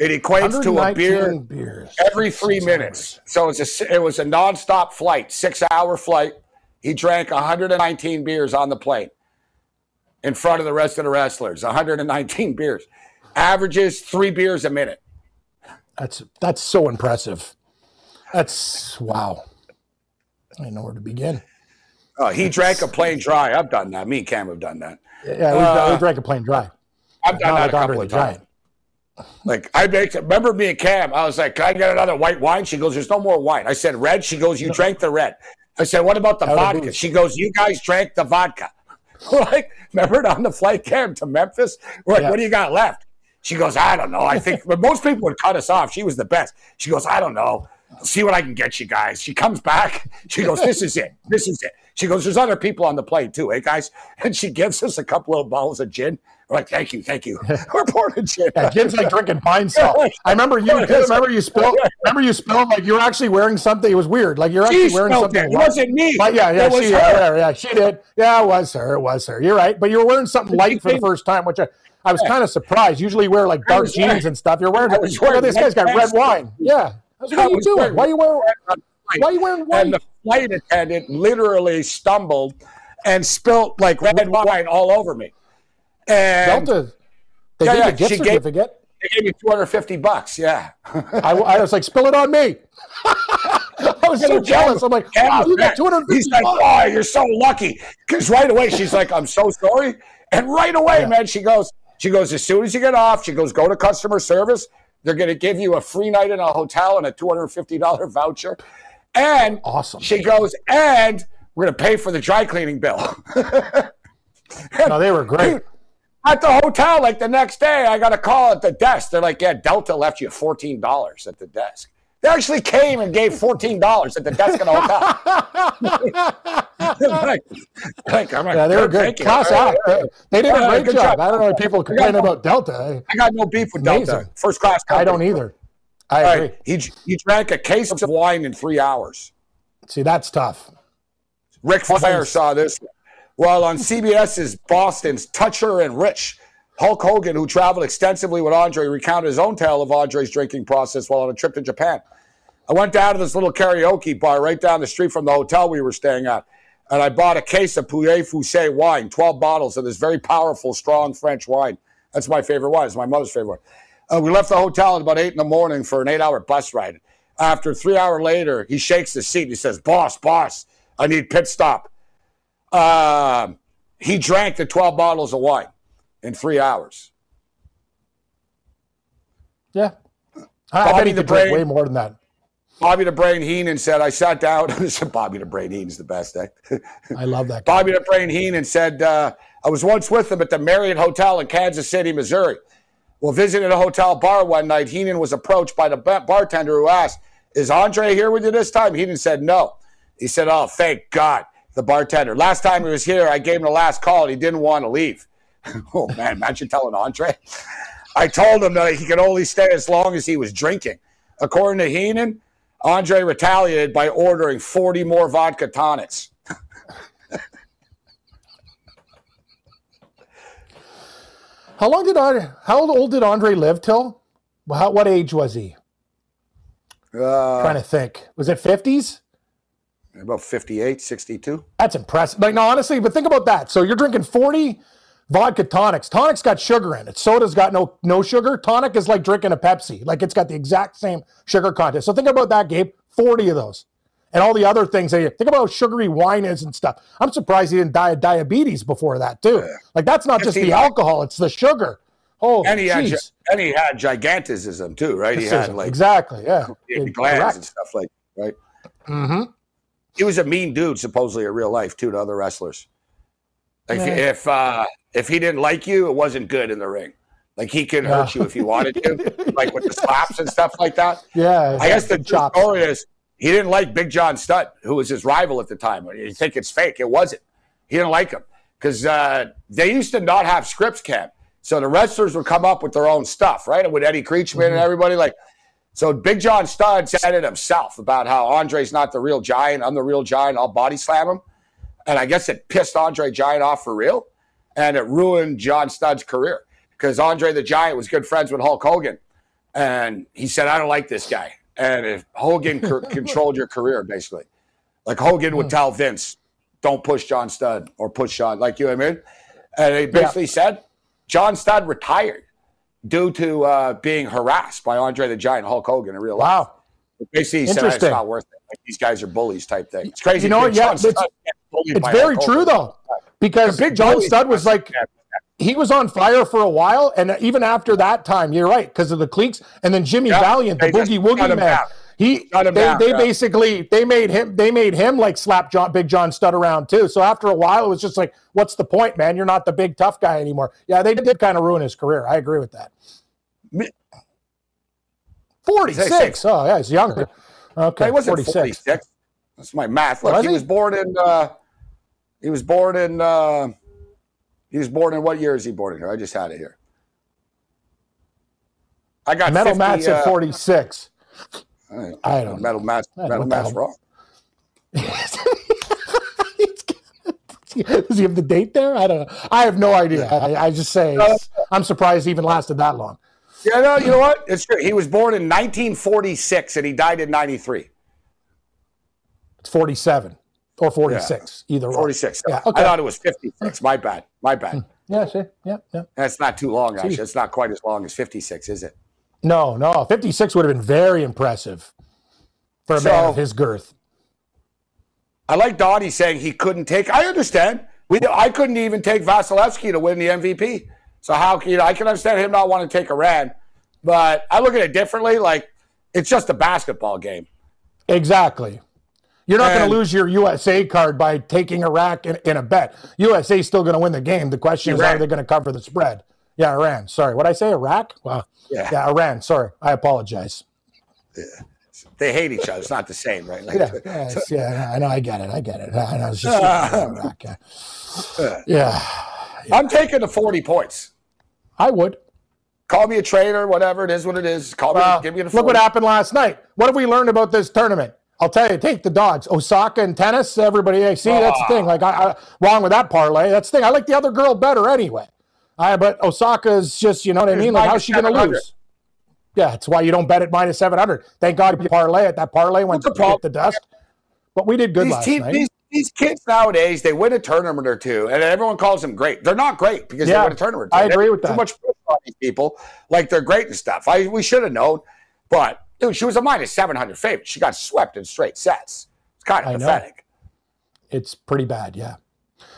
It equates to a beer beers. every three minutes. So it's a it was a nonstop flight, six hour flight. He drank 119 beers on the plane in front of the rest of the wrestlers. 119 [laughs] beers, averages three beers a minute. That's that's so impressive. That's wow. I don't know where to begin. Oh, he drank a plane dry. I've done that. Me and Cam have done that. Yeah, we, Uh, we drank a plane dry. I've done Not that a couple of times. Like I make remember me and Cam. I was like, "Can I get another white wine?" She goes, "There's no more wine." I said, "Red." She goes, "You drank the red." I said, "What about the Out vodka?" She goes, "You guys drank the vodka." [laughs] like, remember it on the flight, Cam, to Memphis? We're like, Yeah. "What do you got left?" She goes, "I don't know. I think but most people would cut us off. She was the best." She goes, "I don't know. See what I can get you guys." She comes back. [laughs] She goes, "This is it. This is it." She goes, "There's other people on the plane too, eh, guys?" [laughs] And she gives us a couple of bottles of gin. Like, "Thank you, thank you." [laughs] We're gin. Yeah, Jim's like drinking Pine-Sol. [laughs] I remember you. Remember you spilled. [laughs] Remember you spilled like you were actually wearing something. It was weird. Like you're actually She wearing something. it. It wasn't me. But yeah, yeah, she, yeah, yeah, she did. Yeah, it was her. It was her. You're right. But you were wearing something light for the first time, which I, I was kind of surprised. Usually you wear like dark jeans wearing- and stuff. You're wearing. Look at this guy's got red wine. Yeah. I was, what are you doing? Why are you wearing? Why Why are you wearing white? And the flight attendant literally stumbled and spilt like red wine all over me. And Delta. They Yeah, gave yeah, a gift she gave- certificate. they gave me 250 bucks. Yeah. [laughs] I, I was like, spill it on me. [laughs] I was so jealous. I'm like, wow, you got mad. 250 He's like, oh, you're so lucky. Because right away she's like, I'm so sorry. And right away, Yeah. man, she goes, she goes, as soon as you get off, she goes, go to customer service. They're going to give you a free night in a hotel and a $250 voucher. And Awesome. she goes, and we're going to pay for the dry cleaning bill. [laughs] No, they were great. At the hotel, like the next day, I got a call at the desk. They're like, yeah, Delta left you $14 at the desk. They actually came and gave $14 at the desk in the hotel. [laughs] like, like, I'm like, Yeah, they were good. Class right, right. They did a great job. job. I don't know if people complain about Delta. I got no beef with Amazing. Delta. First class. I don't either. I All agree. right. He, he drank a case of wine in three hours. See, that's tough. Ric Flair saw this. While on CBS's Boston's Toucher and Rich, Hulk Hogan, who traveled extensively with Andre, recounted his own tale of Andre's drinking process while on a trip to Japan. I went down to this little karaoke bar right down the street from the hotel we were staying at, and I bought a case of Pouilly-Fuissé wine, 12 bottles of this very powerful, strong French wine. That's my favorite wine. It's my mother's favorite. Uh, we left the hotel at about 8 in the morning for an eight hour bus ride. After three hours later, he shakes the seat. And he says, Boss, boss, I need pit stop. Um, he drank the 12 bottles of wine in three hours. Yeah. I, I Bobby bet he the Brain. way more than that. Bobby the Brain Heenan said, I sat down. [laughs] Bobby the Brain Heenan's the best, eh? I love that. [laughs] Guy. Bobby the Brain Heenan said, uh, I was once with him at the Marriott Hotel in Kansas City, Missouri. While visiting a hotel bar one night, Heenan was approached by the bartender who asked, Is Andre here with you this time? Heenan said, No. He said, Oh, thank God. The bartender. Last time he was here, I gave him the last call and he didn't want to leave. [laughs] oh, man, imagine telling Andre. I told him that he could only stay as long as he was drinking. According to Heenan, Andre retaliated by ordering 40 more vodka tonics. [laughs] How long did Andre? How old did Andre live till? How, what age was he? Uh, trying to think. Was it fifties? About 58, 62. That's impressive. Like no, honestly, but think about that. So you're drinking forty vodka tonics. Tonic's got sugar in it. Soda's got no no sugar. Tonic is like drinking a Pepsi. Like it's got the exact same sugar content. So think about that, Gabe. Forty of those. And all the other things that you think about how sugary wine is and stuff. I'm surprised he didn't die of diabetes before that, too. Like that's not just the alcohol, it's the sugar. Oh, And he, had, and he had gigantism too, right? He had like exactly, yeah. glands and stuff like right. Mhm. He was a mean dude, supposedly in real life too, to other wrestlers. Like Yeah. if uh, if he didn't like you, it wasn't good in the ring. Like he could hurt you if he wanted to, [laughs] like with the slaps and stuff like that. Yeah, I guess the big chops. story is he didn't like Big John Studd, who was his rival at the time. You think it's fake? It wasn't. He didn't like him because uh, they used to not have scripts, Cam. So the wrestlers would come up with their own stuff, right? And with Eddie Creatchman Mm-hmm. and everybody, like. So Big John Studd said it himself about how Andre's not the real giant. I'm the real giant. I'll body slam him. And I guess it pissed Andre Giant off for real. And it ruined John Studd's career because Andre the Giant was good friends with Hulk Hogan. And he said, I don't like this guy. And if Hogan [laughs] c- controlled your career, basically, like Hogan would hmm. tell Vince, don't push John Studd or push John, like you know I mean? And he basically said, John Studd retired due to uh, being harassed by Andre the Giant, Hulk Hogan in real life. Wow. Basically, he said, "Ah, it's not worth it. Like, these guys are bullies type thing. It's crazy. You know what? Yeah, it's- Studd gets bullied It's very Hulk true Hogan. though, because big John. Studd was like he was on fire for a while, and even after that time, you're right because of the cliques, and then Jimmy Yeah, Valiant, the boogie woogie man. He they, down, they yeah. basically they made him they made him like slap John, Big John Studd around too. So after a while, it was just like, what's the point, man? You're not the big tough guy anymore. Yeah, they did kind of ruin his career. I agree with that. Forty six. Oh yeah, he's younger. Okay, he wasn't 46. 46. That's my math. Look, Was he he? was born in. Uh, he was born in. Uh, he was born in what year is he born in here? I just had it here. I got Metal 50, Matt's uh, at forty six. I don't know. Metal Matt's I don't Metal know what the Matt's hell. Does [laughs] he have the date there? I don't know. I have no idea. I, I just say it's- I'm surprised he even lasted that long. Yeah, no, you know what? It's true. He was born in 1946 and he died in 93. It's 47 or 46, either or. 46. Yeah, I thought it was 56. My bad. My bad. Hmm. Yeah, see? Yeah, yeah. That's not too long, actually. It's not quite as long as 56, is it? No, no. 56 would have been very impressive for a man of his girth. I like Donnie saying he couldn't take. I understand. We, I couldn't even take Vasilevskiy to win the MVP. So how can you know? I can understand him not wanting to take Iran, but I look at it differently. Like it's just a basketball game. Exactly. You're not going to lose your USA card by taking Iraq in, in a bet. USA is still going to win the game. The question is, Iran. are they going to cover the spread? Yeah, Iran. Sorry. What I say? Iraq? Wow. Yeah. Yeah, Iran. Sorry. I apologize. Yeah. They hate each other. It's not the same, right? Like, Yeah, yeah, it's- yeah, I know. I get it. I get it. I know. It's just [laughs] Iraq. Yeah. yeah, I'm taking the 40 points. I would. Call me a traitor, whatever it is, what it is. Call me, Well, give me the. 40. look what happened last night. What have we learned about this tournament? I'll tell you, take the dogs. Osaka and tennis, everybody. I see that's the thing. Ah. Like, I, I wrong with that parlay. That's the thing. I like the other girl better anyway. I but Osaka's just, you know what I mean? Like, how's she going to lose? Yeah, that's why you don't bet at minus seven hundred. Thank God you parlay it. That parlay went to problem? the dust. But we did good These, last team, night. these, these kids nowadays, they win a tournament or two, and everyone calls them great. They're not great because Yeah, they win a tournament. I agree with that. Too much on these people, like they're great and stuff. I we should have known, but dude, she was a minus seven hundred favorite. She got swept in straight sets. It's kind I of know. pathetic. It's pretty bad, yeah.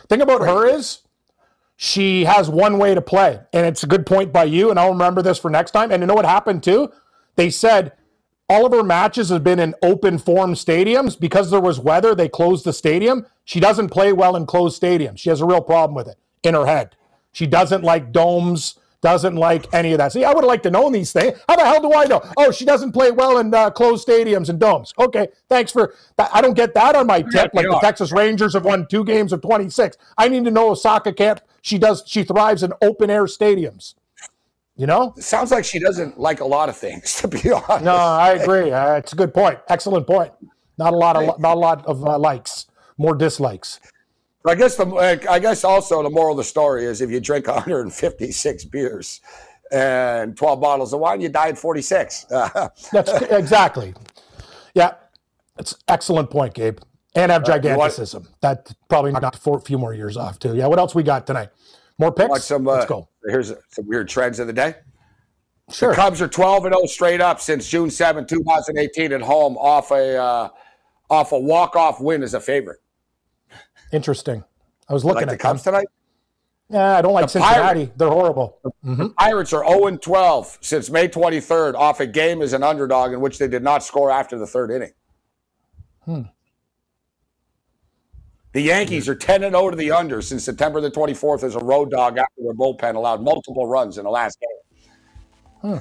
Thing about her is she has one way to play, and it's a good point by you, and I'll remember this for next time. And you know what happened too? They said all of her matches have been in open form stadiums because there was weather. They closed the stadium. She doesn't play well in closed stadiums. She has a real problem with it in her head. She doesn't like domes. Doesn't like any of that. See, I would like to know these things. How the hell do I know? Oh, she doesn't play well in uh, closed stadiums and domes. Okay, thanks for that. I don't get that on my tip. Like the. Texas Rangers have won two games of 26. I need to know Osaka can't. She does. She thrives in open air stadiums. You know? It sounds like she doesn't like a lot of things, [laughs] to be honest. No, I agree. Uh, it's a good point. Excellent point. Not a lot of not a lot of uh, likes. More dislikes. I guess the I guess also the moral of the story is if you drink [laughs] 156 beers and 12 bottles of wine, you die at 46. [laughs] That's exactly. Yeah, it's excellent point, Gabe. And have you want- That probably knocked for a few more years off too. Yeah. What else we got tonight? More picks. Some. Uh, Let's go. Here's some weird trends of the day. Sure. Cubs are 12 and 0 straight up since June 7, 2018 at home off a uh, off a walk-off win as a favorite. Interesting. I was Like looking the at Cubs them. tonight. Yeah, I don't like The Cincinnati. They're horrible. Pirates are 0 and 12 since May 23rd off a game as an underdog in which they did not score after the third inning. Hmm. The Yankees are 10 and 0 to the under since September the 24th as a road dog after their bullpen allowed multiple runs in the last game.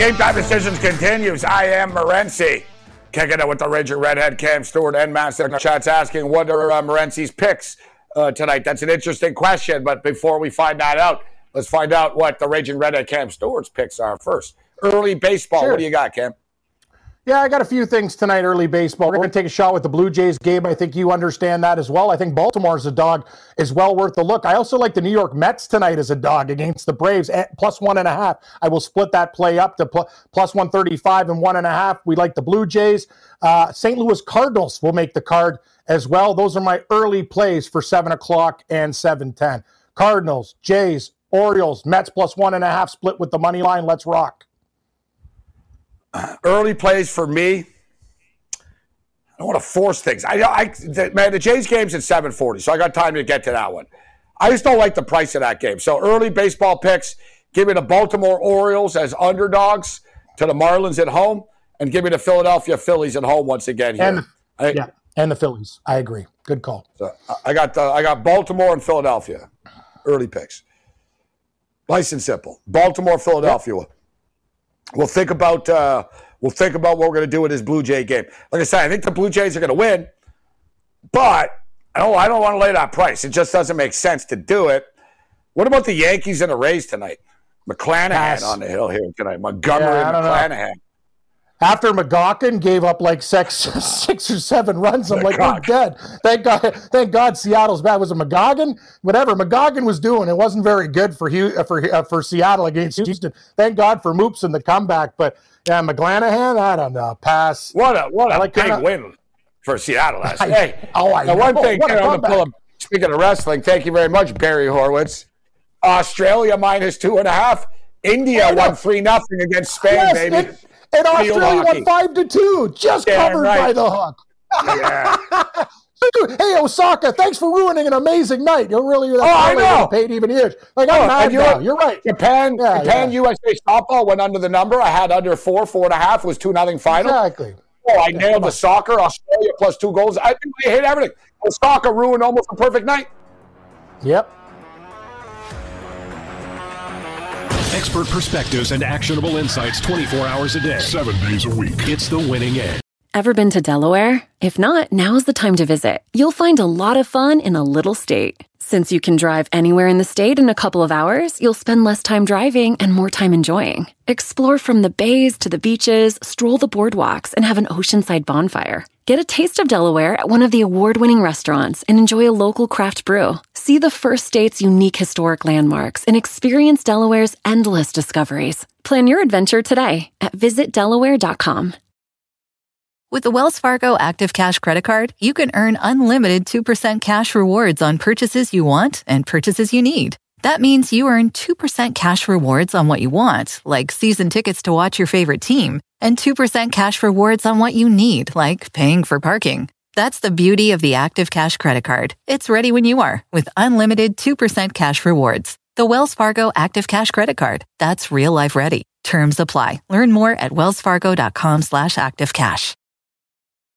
Game time decisions continues. I am Morency. Kicking it with the Raging Redhead, Cam Stewart, and Master Chat's asking what are uh, Morency's picks uh, tonight. That's an interesting question, but before we find that out, let's find out what the Raging Redhead Cam Stewart's picks are first. Early baseball. Sure. What do you got, Cam? Yeah, I got a few things tonight, early baseball. We're going to take a shot with the Blue Jays game. I think you understand that as well. I think Baltimore's a dog is well worth the look. I also like the New York Mets tonight as a dog against the Braves plus one and a half. I will split that play up to pl- plus 135 and one and a half. We like the Blue Jays. Uh, St. Louis Cardinals will make the card as well. Those are my early plays for seven o'clock and 710. Cardinals, Jays, Orioles, Mets plus one and a half split with the money line. Let's rock. Early plays for me. I don't want to force things. I, I the, man, the Jays game's at 7:40, so I got time to get to that one. I just don't like the price of that game. So early baseball picks, give me the Baltimore Orioles as underdogs to the Marlins at home, and give me the Philadelphia Phillies at home once again here. And I, yeah, and the Phillies. I agree. Good call. so I got the, I got Baltimore and Philadelphia early picks. Nice and simple. Baltimore, Philadelphia. We'll think about uh, we'll think about what we're going to do with this Blue Jay game. Like I said, I think the Blue Jays are going to win, but I don't I don't want to lay that price. It just doesn't make sense to do it. What about the Yankees and the Rays tonight? McClanahan Pass. on the hill here tonight. Montgomery Yeah, don't know. After McGawkin gave up like six, [laughs] six or seven runs, I'm like, we're McGawkin. dead. Thank God, thank God, Seattle's bad. Was it McGoggin? Whatever McGoggin was doing, it wasn't very good for uh, for uh, for Seattle against Houston. Thank God for Moops and the comeback, but yeah, McClanahan, I don't know, pass. What a what a like big kinda- win for Seattle last night. Hey, oh, I now one thing, What a here, I'm pull up. Speaking of wrestling, thank you very much, Barry Horowitz. Australia minus two and a half. India know. won three nothing against Spain, Yes, baby. and, and Australia won five to two, just Damn covered right. by the hook. Yeah. [laughs] Hey Osaka, thanks for ruining an amazing night. You're really Oh, I know. paid even years. Like I'm Oh, mad you're- now. You're right. Japan, Yeah, Japan, yeah. USA softball went under the number. I had under four, four and a half was two nothing final. Exactly. Oh, I nailed the soccer. Australia plus two goals. I think hate everything. Osaka ruined almost a perfect night. Yep. Expert perspectives and actionable insights 24 hours a day, seven days a week. It's the winning edge. Ever been to Delaware? If not, now's the time to visit. You'll find a lot of fun in a little state. Since you can drive anywhere in the state in a couple of hours, you'll spend less time driving and more time enjoying. Explore from the bays to the beaches, stroll the boardwalks, and have an oceanside bonfire. Get a taste of Delaware at one of the award winning restaurants and enjoy a local craft brew. See the first state's unique historic landmarks and experience Delaware's endless discoveries. Plan your adventure today at visitdelaware.com. With the Wells Fargo Active Cash Credit Card, you can earn unlimited 2% cash rewards on purchases you want and purchases you need. That means you earn 2% cash rewards on what you want, like season tickets to watch your favorite team, and 2% cash rewards on what you need, like paying for parking. That's the beauty of the Active Cash Credit Card. It's ready when you are with unlimited 2% cash rewards. The Wells Fargo Active Cash Credit Card. That's real life ready. Terms apply. Learn more at wellsfargo.com slash activecash.